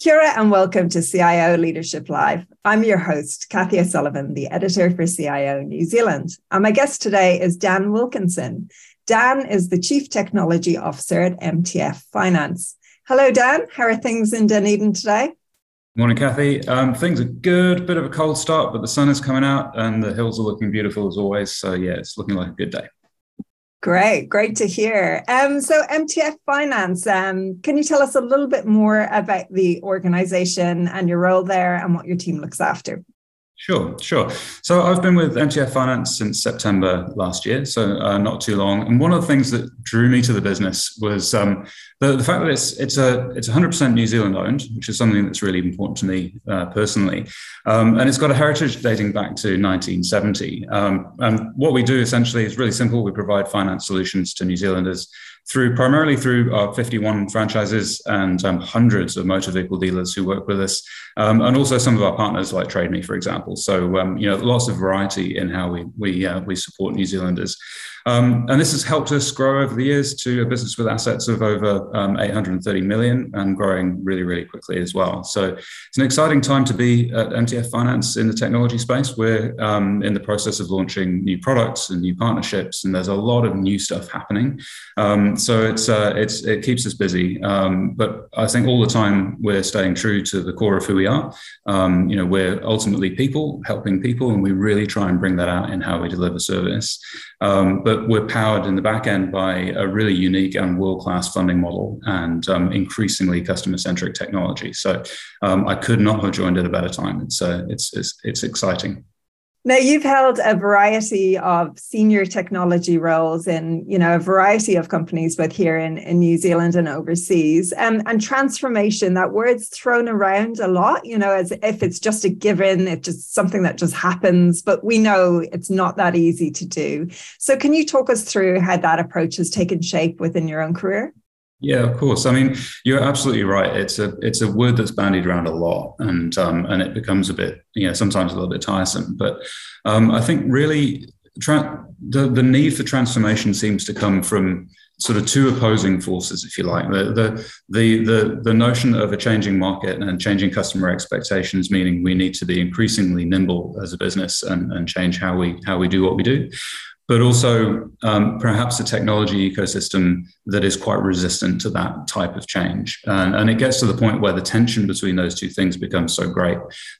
Kia ora and welcome to CIO Leadership Live. I'm your host, Kathy O'Sullivan, the editor for CIO New Zealand. And my guest today is Dan Wilkinson. Dan is the Chief Technology Officer at MTF Finance. Hello, Dan. How are things in Dunedin today? Morning, Kathy. Um, things are good. Bit of a cold start, but the sun is coming out and the hills are looking beautiful as always. So, yeah, it's looking like a good day. Great, great to hear. Um, so MTF Finance, um, can you tell us a little bit more about the organization and your role there and what your team looks after? Sure, sure. So I've been with MTF Finance since September last year, so uh, not too long. And one of the things that drew me to the business was um, the, the fact that it's it's a it's 100% New Zealand owned, which is something that's really important to me uh, personally. Um, and it's got a heritage dating back to 1970. Um, and what we do essentially is really simple. We provide finance solutions to New Zealanders through primarily through our 51 franchises and um, hundreds of motor vehicle dealers who work with us, um, and also some of our partners like TradeMe, for example. So um, you know, lots of variety in how we we uh, we support New Zealanders. Um, and this has helped us grow over the years to a business with assets of over um, 830 million and growing really, really quickly as well. So it's an exciting time to be at MTF Finance in the technology space. We're um, in the process of launching new products and new partnerships, and there's a lot of new stuff happening. So it's, uh, it's, it keeps us busy. Um, but I think all the time we're staying true to the core of who we are. Um, you know, we're ultimately people, helping people, and we really try and bring that out in how we deliver service. Um, but we're powered in the back end by a really unique and world class funding model and um, increasingly customer centric technology. So um, I could not have joined at a better time. It's, uh, it's, it's, it's exciting. Now you've held a variety of senior technology roles in, you know, a variety of companies, both here in, in New Zealand and overseas. Um, and transformation, that word's thrown around a lot, you know, as if it's just a given, it's just something that just happens, but we know it's not that easy to do. So can you talk us through how that approach has taken shape within your own career? Yeah, of course. I mean, you're absolutely right. It's a it's a word that's bandied around a lot, and um, and it becomes a bit, you know, sometimes a little bit tiresome. But um, I think really tra- the the need for transformation seems to come from sort of two opposing forces, if you like. The, the the the the notion of a changing market and changing customer expectations, meaning we need to be increasingly nimble as a business and, and change how we how we do what we do but also um, perhaps a technology ecosystem that is quite resistant to that type of change. And, and, it gets to the point where the tension between those two things becomes so great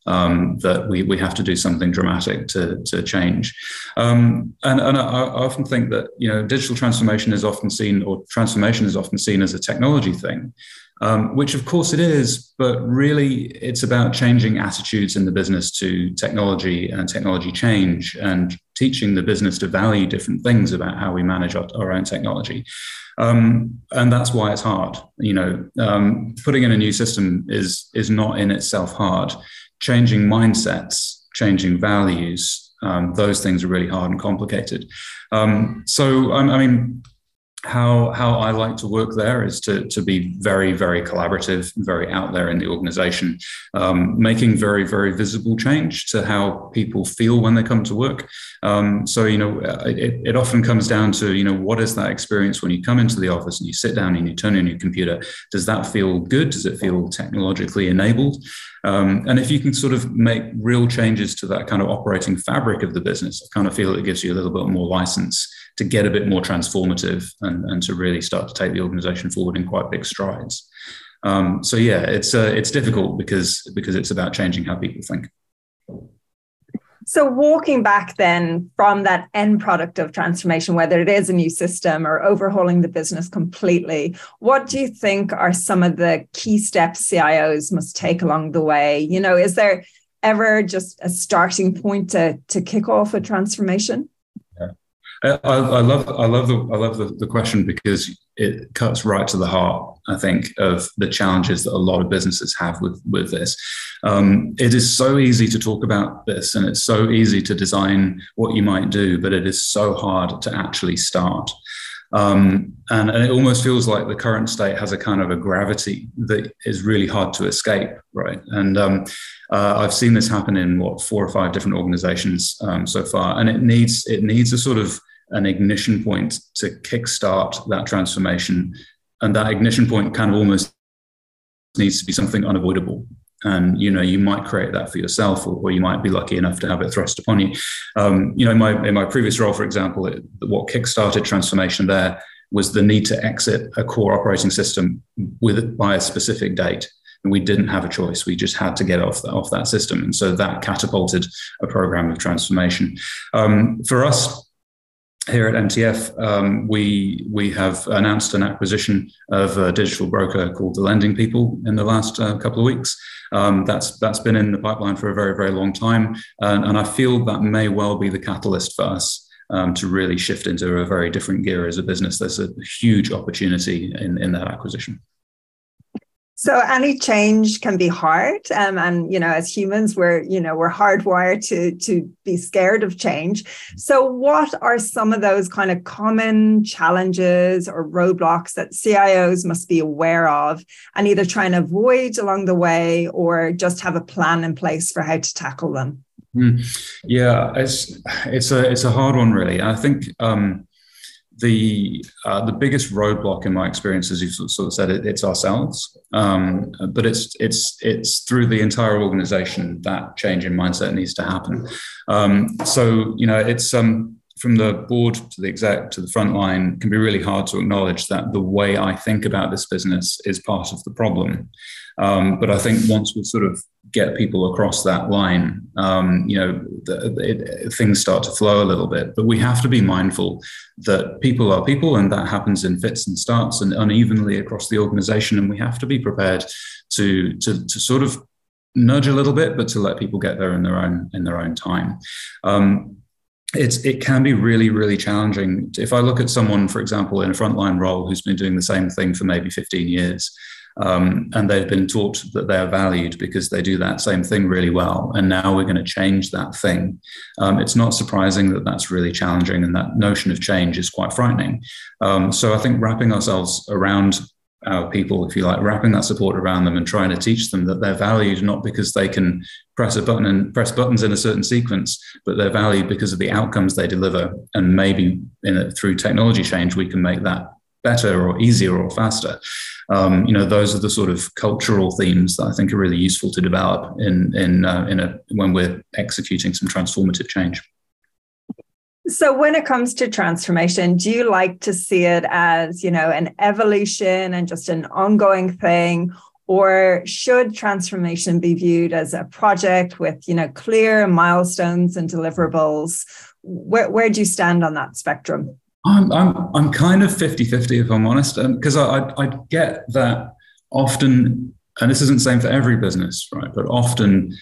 um, that we, we have to do something dramatic to, to change. Um, and, and I, I, often think that you know digital transformation is often seen, or transformation is often seen as a technology thing um, which of course it is, but really it's about changing attitudes in the business to technology and technology change and teaching the business to value different things about how we manage our, our own technology. Um, and that's why it's hard. You know, um, putting in a new system is is not in itself hard. Changing mindsets, changing values, um, those things are really hard and complicated. Um, so, I mean, how how I like to work there is to to be very very collaborative, very out there in the organization, um, making very very visible change to how people feel when they come to work. Um, so you know, it, it often comes down to you know what is that experience when you come into the office and you sit down and you turn on your computer? Does that feel good? Does it feel technologically enabled? Um, and if you can sort of make real changes to that kind of operating fabric of the business, I kind of feel it gives you a little bit more license to get a bit more transformative and, and to really start to take the organization forward in quite big strides. Um, so yeah, it's uh, it's difficult because because it's about changing how people think. So, walking back then from that end product of transformation, whether it is a new system or overhauling the business completely, what do you think are some of the key steps CIOs must take along the way? You know, is there ever just a starting point to, to kick off a transformation? I, I, love I love the I love the, the, question because it cuts right to the heart. I think of the challenges that a lot of businesses have with with this. Um, it is so easy to talk about this, and it's so easy to design what you might do, but it is so hard to actually start. Um, and, and, it almost feels like the current state has a kind of a gravity that is really hard to escape, right? And um, uh, I've seen this happen in what four or five different organizations um, so far, and it needs it needs a sort of an ignition point to kickstart that transformation. And that ignition point kind of almost needs to be something unavoidable. And you know you might create that for yourself or, or, you might be lucky enough to have it thrust upon you. Um, you know in my in my previous role for example it, what kickstarted transformation there was the need to exit a core operating system with by a specific date. And we didn't have a choice. We just had to get off, the, off that system. And so that catapulted a program of transformation. Um, for us here at MTF, um, we we have announced an acquisition of a digital broker called The Lending People in the last uh, couple of weeks. Um, that's that's been in the pipeline for a very very long time, and, and I feel that may well be the catalyst for us. Um, to really shift into a very different gear as a business, there's a huge opportunity in, in that acquisition. So any change can be hard, um, and you know, as humans, we're you know we're hardwired to to be scared of change. So, what are some of those kind of common challenges or roadblocks that CIOs must be aware of, and either try and avoid along the way, or just have a plan in place for how to tackle them? Mm. Yeah, it's it's a it's a hard one, really. I think. Um, the uh, the biggest roadblock in my experience, as you sort of said, it, it's ourselves. Um, but it's it's it's through the entire organization that change in mindset needs to happen. Um, so you know, it's um, from the board to the exec to the front line can be really hard to acknowledge that the way I think about this business is part of the problem. Um, but I think once we sort of get people across that line, um, you know, the, it, things start to flow a little bit. But we have to be mindful that people are people, and that happens in fits and starts and unevenly across the organization. And we have to be prepared to to, to sort of nudge a little bit, but to let people get there in their own in their own time. Um, it's it can be really really challenging if i look at someone for example in a frontline role who's been doing the same thing for maybe 15 years um, and they've been taught that they're valued because they do that same thing really well. And now we're going to change that thing. Um, it's not surprising that that's really challenging, and that notion of change is quite frightening. Um, so I think wrapping ourselves around our people, if you like, wrapping that support around them and trying to teach them that they're valued not because they can press a button and press buttons in a certain sequence, but they're valued because of the outcomes they deliver. And maybe a, through technology change, we can make that better or easier or faster. Um, you know, those are the sort of cultural themes that I think are really useful to develop in in uh, in a when we're executing some transformative change. So when it comes to transformation, do you like to see it as, you know, an evolution and just an ongoing thing? Or should transformation be viewed as a project with, you know, clear milestones and deliverables? Where, where do you stand on that spectrum? I'm, I'm, I'm kind of 50 50, if I'm honest, because I, I, I get that often, and this isn't the same for every business, right? But often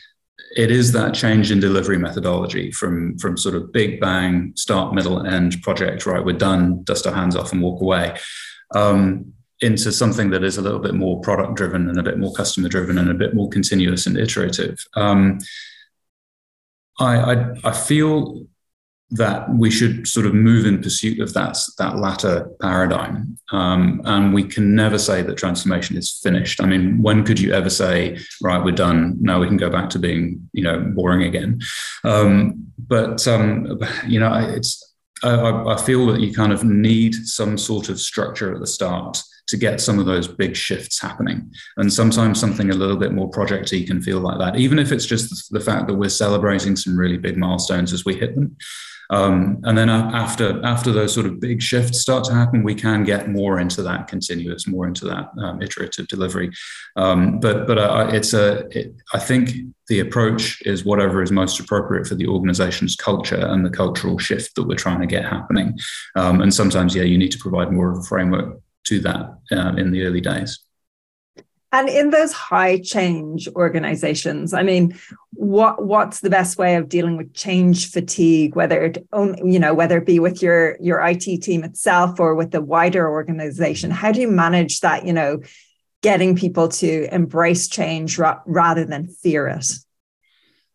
it is that change in delivery methodology from, from sort of big bang, start, middle, end project, right? We're done, dust our hands off and walk away. Um, into something that is a little bit more product driven and a bit more customer driven and a bit more continuous and iterative. Um, I, I, I feel that we should sort of move in pursuit of that, that latter paradigm. Um, and we can never say that transformation is finished. I mean, when could you ever say, right, we're done, now we can go back to being, you know, boring again? Um, but, um, you know, it's, I, I feel that you kind of need some sort of structure at the start to get some of those big shifts happening. And sometimes something a little bit more projecty can feel like that, even if it's just the fact that we're celebrating some really big milestones as we hit them. Um, and then after after those sort of big shifts start to happen, we can get more into that continuous, more into that um, iterative delivery. Um, but but uh, it's a it, I think the approach is whatever is most appropriate for the organization's culture and the cultural shift that we're trying to get happening. Um, and sometimes, yeah, you need to provide more of a framework to that uh, in the early days. And in those high change organizations, I mean, what what's the best way of dealing with change fatigue, whether it you know, whether it be with your your IT team itself or with the wider organization? How do you manage that, you know, getting people to embrace change ra- rather than fear it?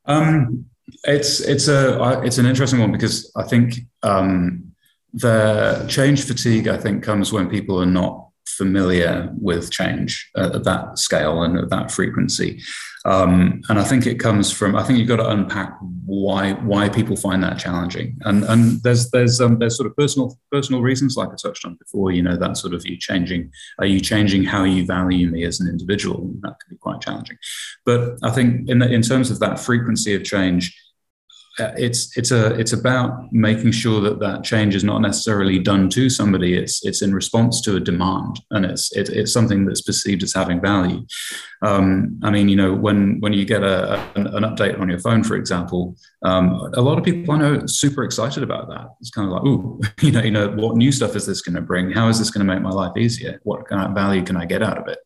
Um, it's it's a it's an interesting one because I think um, the change fatigue I think comes when people are not familiar with change at that scale and at that frequency. Um, and I think it comes from I think you've got to unpack why why people find that challenging. And and there's there's um, there's sort of personal personal reasons like I touched on before. You know that sort of you changing are you changing how you value me as an individual? That can be quite challenging. But I think in the, in terms of that frequency of change it's it's a it's about making sure that that change is not necessarily done to somebody. It's it's in response to a demand, and it's it, it's something that's perceived as having value. Um, I mean, you know, when when you get a, an, an update on your phone, for example, um, a lot of people I know are super excited about that. It's kind of like, oh, you know, you know, what new stuff is this going to bring? How is this going to make my life easier? What kind of value can I get out of it?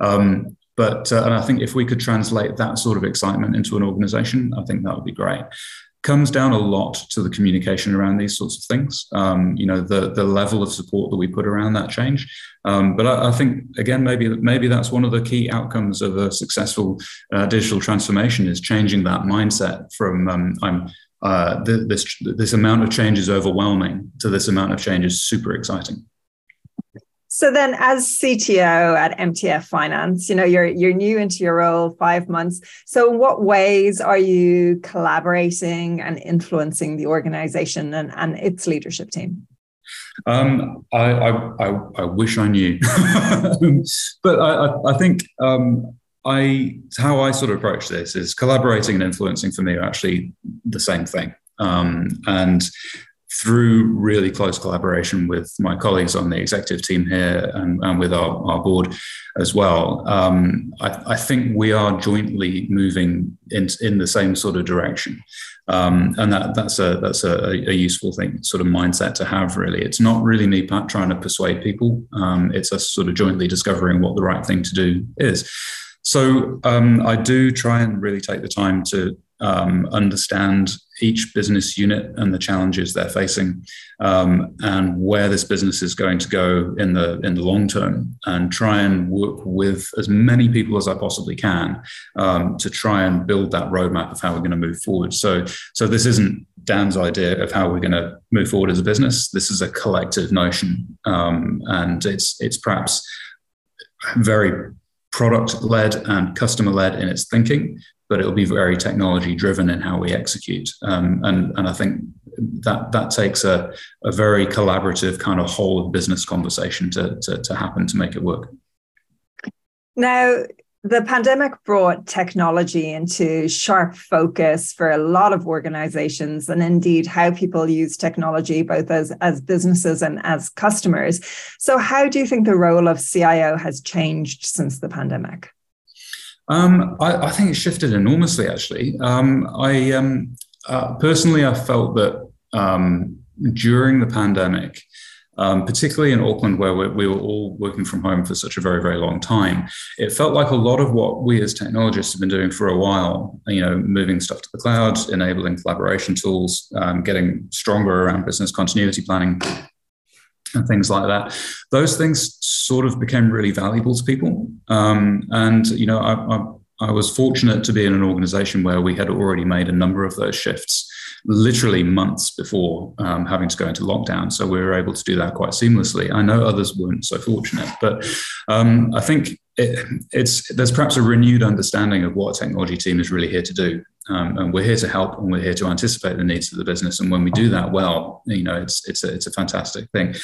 Um, but uh, and I think if we could translate that sort of excitement into an organization, I think that would be great. Comes down a lot to the communication around these sorts of things. Um, you know, the the level of support that we put around that change. Um, but I, I, think again, maybe maybe that's one of the key outcomes of a successful uh, digital transformation is changing that mindset from um, I'm uh, this this amount of change is overwhelming to this amount of change is super exciting. So then as CTO at MTF Finance, you know, you're you're new into your role 5 months. So in what ways are you collaborating and influencing the organization and, and its leadership team? Um, I, I, I, I, wish I knew, but I, I, think um, I how I sort of approach this is collaborating and influencing for me are actually the same thing. Um, and through really close collaboration with my colleagues on the executive team here and, and with our, our board as well, um, I, I, think we are jointly moving in, in the same sort of direction. Um, and that, that's a that's a, a, useful thing, sort of mindset to have. Really, it's not really me trying to persuade people. Um, it's us sort of jointly discovering what the right thing to do is. So um, I do try and really take the time to um, understand each business unit and the challenges they're facing, um, and where this business is going to go in the in the long term, and try and work with as many people as I possibly can um, to try and build that roadmap of how we're going to move forward. So, so this isn't Dan's idea of how we're going to move forward as a business. This is a collective notion, um, and it's it's perhaps very product led and customer led in its thinking, but it'll be very technology driven in how we execute. Um, and, and I think that that takes a, a very collaborative kind of whole of business conversation to, to, to happen to make it work. Now, the pandemic brought technology into sharp focus for a lot of organizations and indeed how people use technology both as, as businesses and as customers so how do you think the role of cio has changed since the pandemic um, I, I, think it shifted enormously, actually. Um, I um, uh, personally, I felt that um, during the pandemic, um, particularly in Auckland, where we, we, were all working from home for such a very, very long time, it felt like a lot of what we as technologists have been doing for a while, you know, moving stuff to the cloud, enabling collaboration tools, um, getting stronger around business continuity planning, and things like that. Those things sort of became really valuable to people. Um, and, you know, I, I, I, was fortunate to be in an organization where we had already made a number of those shifts literally months before um, having to go into lockdown. So we were able to do that quite seamlessly. I know others weren't so fortunate, but um, I think it, it's there's perhaps a renewed understanding of what a technology team is really here to do. Um, and we're here to help and we're here to anticipate the needs of the business. And when we do that well, you know, it's it's a it's a fantastic thing.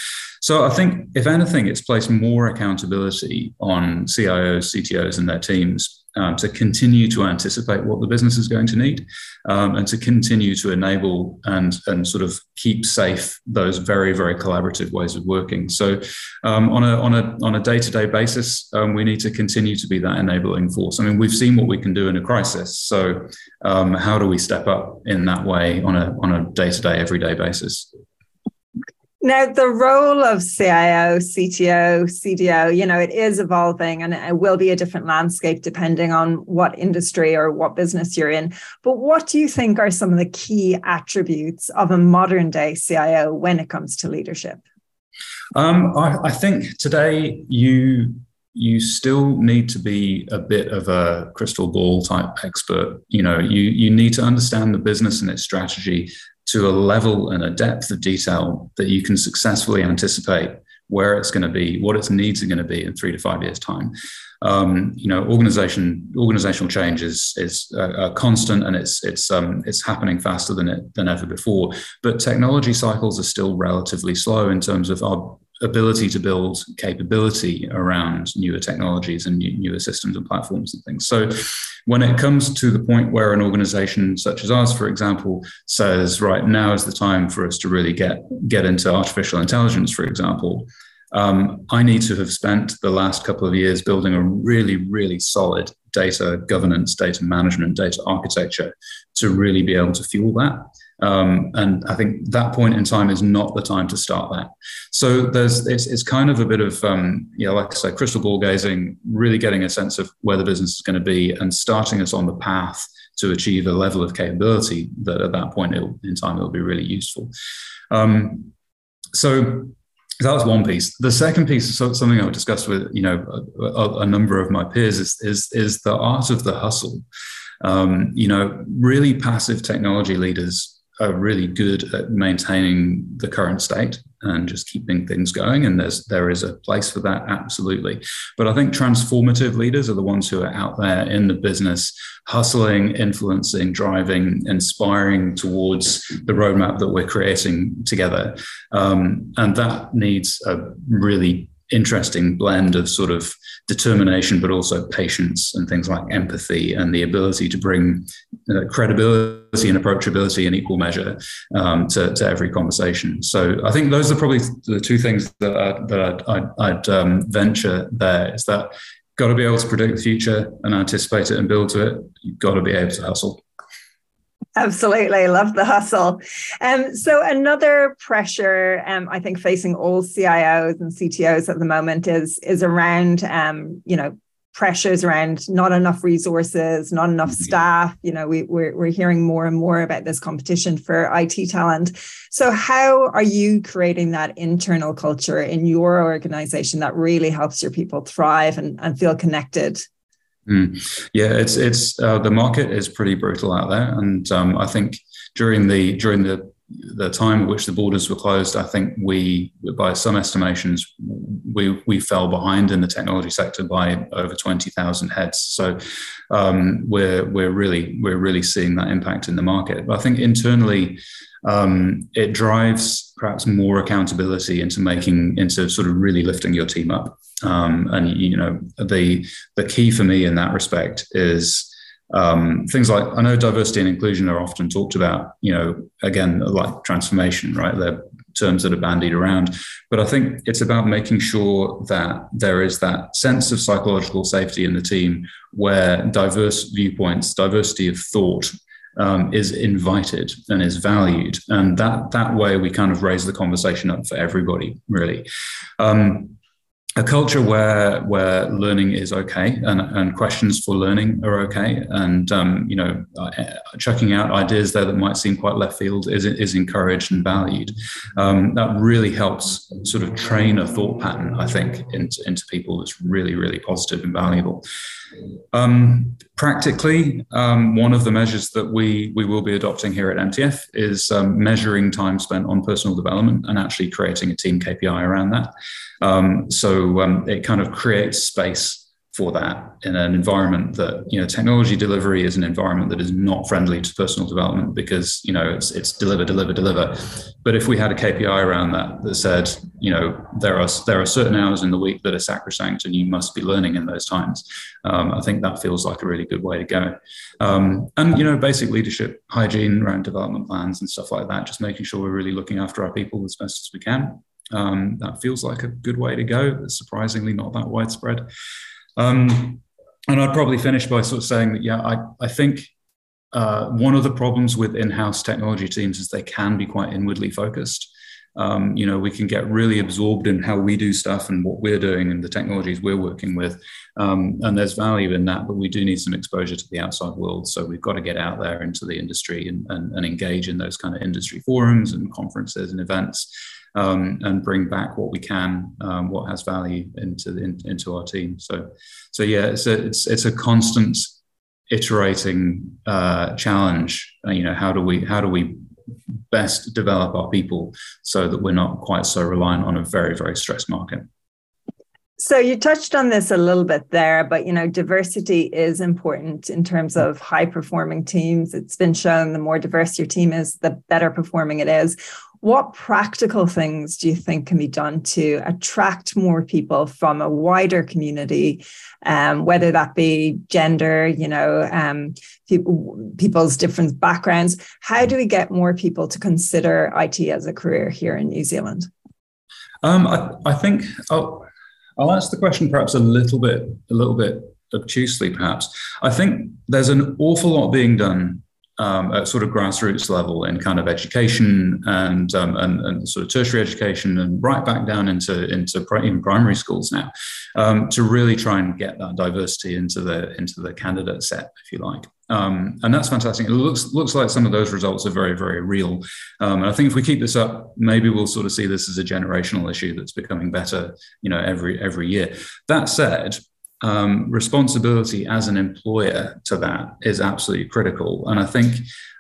So I think if anything, it's placed more accountability on CIOs, CTOs, and their teams um, to continue to anticipate what the business is going to need um, and to continue to enable and, and sort of keep safe those very, very collaborative ways of working. So um, on, a, on, a, on a day-to-day basis, um, we need to continue to be that enabling force. I mean, we've seen what we can do in a crisis. So um, how do we step up in that way on a, on a day-to-day, everyday basis? Now, the role of CIO, CTO, CDO, you know, it is evolving and it will be a different landscape depending on what industry or what business you're in. But what do you think are some of the key attributes of a modern day CIO when it comes to leadership? Um, I, I think today you you still need to be a bit of a crystal ball type expert. You know, you you need to understand the business and its strategy to a level and a depth of detail that you can successfully anticipate where it's going to be, what its needs are going to be in three to five years' time. Um, you know, organization organizational change is is a, constant, and it's it's um, it's happening faster than it than ever before. But technology cycles are still relatively slow in terms of our ability to build capability around newer technologies and new, newer systems and platforms and things. So, when it comes to the point where an organization such as ours, for example, says, right now is the time for us to really get get into artificial intelligence, for example. Um, I need to have spent the last couple of years building a really, really solid data governance, data management, data architecture to really be able to fuel that. Um, and I think that point in time is not the time to start that. So there's it's, it's kind of a bit of um, know, like I say, crystal ball gazing, really getting a sense of where the business is going to be, and starting us on the path to achieve a level of capability that at that point in time it will be really useful. Um, so that was one piece. The second piece is something I've discussed with you know a, a, number of my peers is is, is the art of the hustle. Um, you know, really passive technology leaders are really good at maintaining the current state and just keeping things going. And there's there is a place for that, absolutely. But I think transformative leaders are the ones who are out there in the business, hustling, influencing, driving, inspiring towards the roadmap that we're creating together. Um, and that needs a really interesting blend of sort of determination, but also patience and things like empathy and the ability to bring uh, credibility and approachability in equal measure um, to, to, every conversation. So I think those are probably the two things that, I, that I'd, I'd, um, venture there is that got to be able to predict the future and anticipate it and build to it. You've got to be able to hustle. Absolutely, love the hustle. Um, so another pressure, um, I think, facing all CIOs and CTOs at the moment is is around, um, you know, pressures around not enough resources, not enough mm-hmm. staff. You know, we, we're we're hearing more and more about this competition for IT talent. So, how are you creating that internal culture in your organization that really helps your people thrive and, and feel connected? Mm. Yeah, it's it's uh, the market is pretty brutal out there, and um, I think during the during the the time at which the borders were closed, I think we, by some estimations, we we fell behind in the technology sector by over twenty thousand heads. So um, we're we're really we're really seeing that impact in the market. But I think internally, um, it drives perhaps more accountability into making into sort of really lifting your team up. Um, and you know the the key for me in that respect is um, things like I know diversity and inclusion are often talked about. You know, again, like transformation, right? They're terms that are bandied around, but I think it's about making sure that there is that sense of psychological safety in the team where diverse viewpoints, diversity of thought, um, is invited and is valued, and that that way we kind of raise the conversation up for everybody, really. Um, a culture where where learning is okay and, and questions for learning are okay. And um, you know uh, chucking out ideas there that might seem quite left field is, is encouraged and valued. Um, that really helps sort of train a thought pattern i think into, into people that's really really positive and valuable. Um, practically, um, one of the measures that we we will be adopting here at MTF is um, measuring time spent on personal development and actually creating a team KPI around that. Um, so um, it kind of creates space for that in an environment that you know technology delivery is an environment that is not friendly to personal development because you know it's it's deliver deliver deliver. But if we had a KPI around that that said you know there are there are certain hours in the week that are sacrosanct and you must be learning in those times um, I think that feels like a really good way to go. Um, and you know basic leadership hygiene around development plans and stuff like that just making sure we're really looking after our people as best as we can um, that feels like a good way to go. It's surprisingly not that widespread. Um, and I'd probably finish by sort of saying that, yeah, I, I think uh, one of the problems with in-house technology teams is they can be quite inwardly focused. Um, you know, we can get really absorbed in how we do stuff and what we're doing and the technologies we're working with. Um, and there's value in that, but we do need some exposure to the outside world. So we've got to get out there into the industry and, and, and engage in those kind of industry forums and conferences and events um, and bring back what we can, um, what has value into the, in, into our team. So, so yeah, it's a it's it's a constant iterating uh, challenge. Uh, you know, how do we how do we best develop our people so that we're not quite so reliant on a very, very stressed market. So you touched on this a little bit there, but you know, diversity is important in terms of high performing teams. It's been shown the more diverse your team is, the better performing it is. What practical things do you think can be done to attract more people from a wider community, um, whether that be gender, you know, um, people, people's different backgrounds? How do we get more people to consider IT as a career here in New Zealand? Um, I, I think. Oh, I'll answer the question perhaps a little bit, a little bit obtusely, perhaps. I think there's an awful lot being done um, at sort of grassroots level in kind of education and, um, and, and sort of tertiary education and right back down into into even primary schools now um, to really try and get that diversity into the into the candidate set, if you like. Um, and that's fantastic. It looks looks like some of those results are very very real. Um, and I think if we keep this up, maybe we'll sort of see this as a generational issue that's becoming better, you know, every every year. That said, um, responsibility as an employer to that is absolutely critical. And I think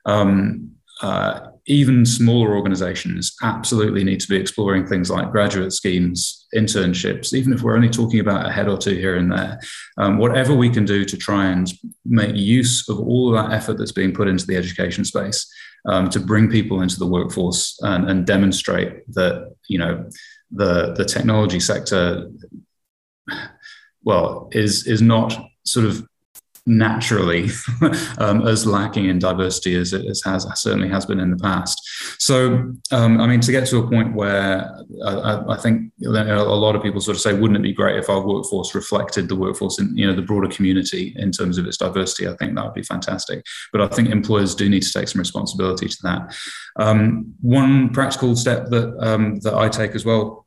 um, uh, even smaller organizations absolutely need to be exploring things like graduate schemes, internships, even if we're only talking about a head or two here and there. Um, whatever we can do to try and make use of all of that effort that's being put into the education space um, to bring people into the workforce and, and demonstrate that, you know, the, the technology sector well, is is not sort of naturally um, as lacking in diversity as it has certainly has been in the past. So, um, I mean, to get to a point where I, I, think a lot of people sort of say, wouldn't it be great if our workforce reflected the workforce in you know the broader community in terms of its diversity? I think that would be fantastic. But I think employers do need to take some responsibility to that. Um, one practical step that um, that I take as well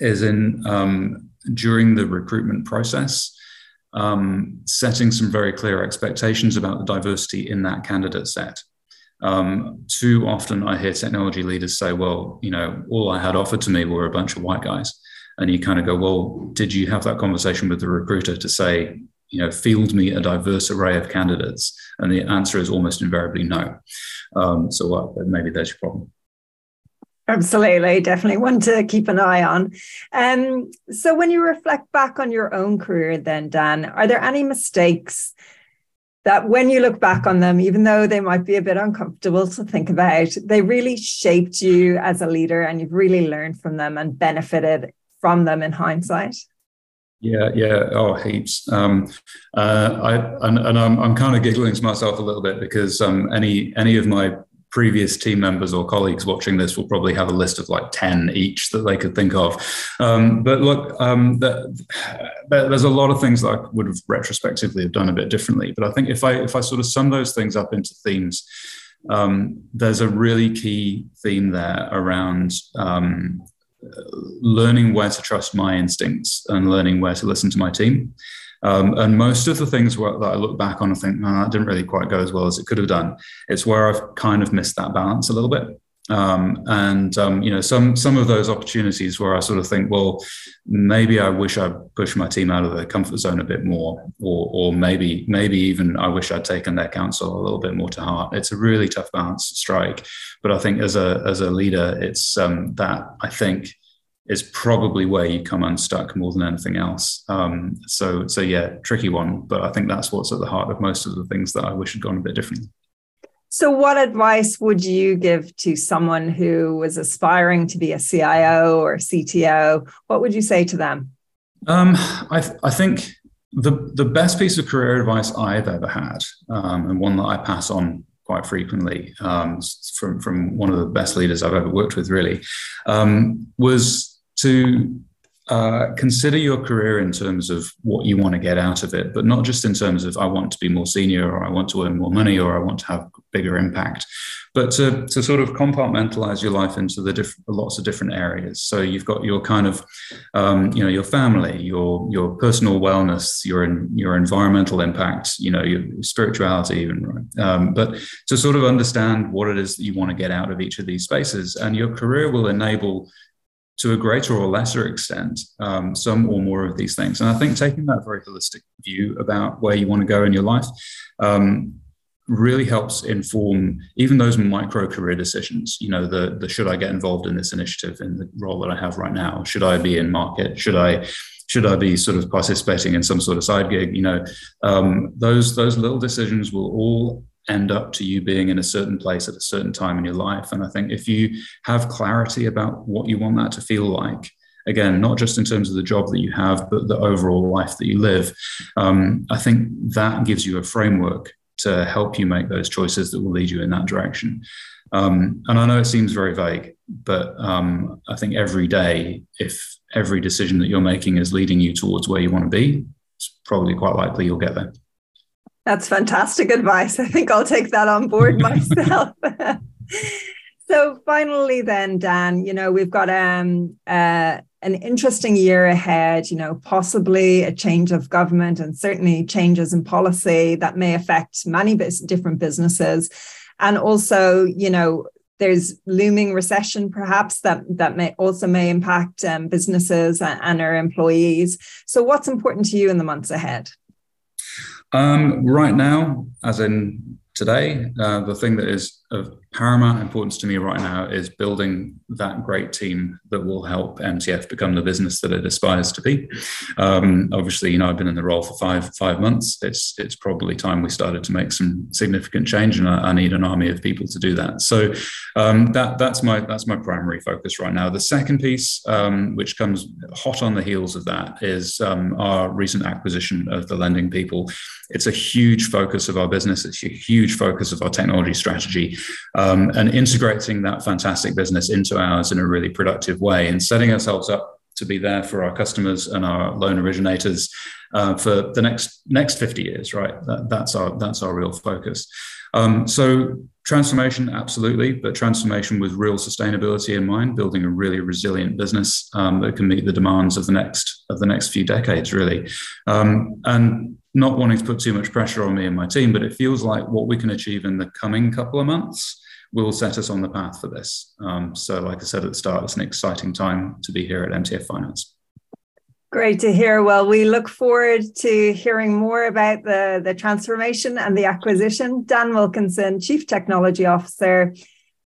is in um, during the recruitment process, um, setting some very clear expectations about the diversity in that candidate set. Um, too often, I hear technology leaders say, "Well, you know, all I had offered to me were a bunch of white guys," and you kind of go, "Well, did you have that conversation with the recruiter to say, you know, field me a diverse array of candidates?" And the answer is almost invariably no. Um, so, well, maybe there's your problem. Absolutely, definitely one to keep an eye on. Um, so, when you reflect back on your own career, then, Dan, are there any mistakes that when you look back on them, even though they might be a bit uncomfortable to think about, they really shaped you as a leader and you've really learned from them and benefited from them in hindsight? Yeah, yeah, oh, heaps. Um, uh, I and, and I'm, I'm kind of giggling to myself a little bit because um, any any of my previous team members or colleagues watching this will probably have a list of like 10 each that they could think of. Um, but look, um, the, there's a lot of things that I would have retrospectively have done a bit differently. But I think if I if I sort of sum those things up into themes, um, there's a really key theme there around um, learning where to trust my instincts and learning where to listen to my team. Um, and most of the things that I look back on, I think, no, that didn't really quite go as well as it could have done. It's where I've kind of missed that balance a little bit. Um, and um, you know, some some of those opportunities where I sort of think, well, maybe I wish I'd pushed my team out of their comfort zone a bit more, or or maybe maybe even I wish I'd taken their counsel a little bit more to heart. It's a really tough balance to strike, but I think as a as a leader, it's um, that I think is probably where you come unstuck more than anything else. Um, so, so yeah, tricky one, but I think that's what's at the heart of most of the things that I wish had gone a bit differently. So, what advice would you give to someone who was aspiring to be a CIO or CTO? What would you say to them? Um, I, th- I think the the best piece of career advice I've ever had, um, and one that I pass on quite frequently um, from from one of the best leaders I've ever worked with, really, um, was to uh, consider your career in terms of what you want to get out of it, but not just in terms of I want to be more senior or I want to earn more money or I want to have bigger impact, but to, to sort of compartmentalize your life into the different lots of different areas. So you've got your kind of um, you know your family, your your personal wellness, your your environmental impact, you know your spirituality, even um, but to sort of understand what it is that you want to get out of each of these spaces, and your career will enable to a greater or lesser extent, um, some or more of these things. And I think taking that very holistic view about where you want to go in your life, um, really helps inform even those micro career decisions. You know, the the should I get involved in this initiative in the role that I have right now? Should I be in market? Should I should I be sort of participating in some sort of side gig? You know, um, those those little decisions will all end up to you being in a certain place at a certain time in your life. And I think if you have clarity about what you want that to feel like, again, not just in terms of the job that you have, but the overall life that you live, um, I think that gives you a framework to help you make those choices that will lead you in that direction. Um, and I know it seems very vague, but um, I think every day, if every decision that you're making is leading you towards where you want to be, it's probably quite likely you'll get there. That's fantastic advice. I think I'll take that on board myself. so finally then Dan, you know, we've got um uh an interesting year ahead, you know, possibly a change of government and certainly changes in policy that may affect many different businesses. And also, you know, there's looming recession perhaps that that may also may impact um, businesses and, and our employees so what's important to you in the months ahead um, right now as in today uh, the thing that is of paramount importance to me right now is building that great team that will help MTF become the business that it aspires to be. Um, obviously, you know, I've been in the role for five five months. It's it's probably time we started to make some significant change, and I, I need an army of people to do that. So um, that that's my that's my primary focus right now. The second piece, um, which comes hot on the heels of that, is um, our recent acquisition of the lending people. It's a huge focus of our business. It's a huge focus of our technology strategy um, and integrating that fantastic business into ours in a really productive way and setting ourselves up to be there for our customers and our loan originators uh, for the next next 50 years right? That, that's our that's our real focus. Um, so transformation absolutely but transformation with real sustainability in mind building a really resilient business um, that can meet the demands of the next of the next few decades really um, and not wanting to put too much pressure on me and my team, but it feels like what we can achieve in the coming couple of months will set us on the path for this. Um, so, like I said at the start, it's an exciting time to be here at MTF Finance. Great to hear. Well, we look forward to hearing more about the, the transformation and the acquisition. Dan Wilkinson, Chief Technology Officer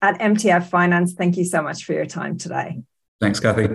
at MTF Finance, thank you so much for your time today. Thanks, Kathy.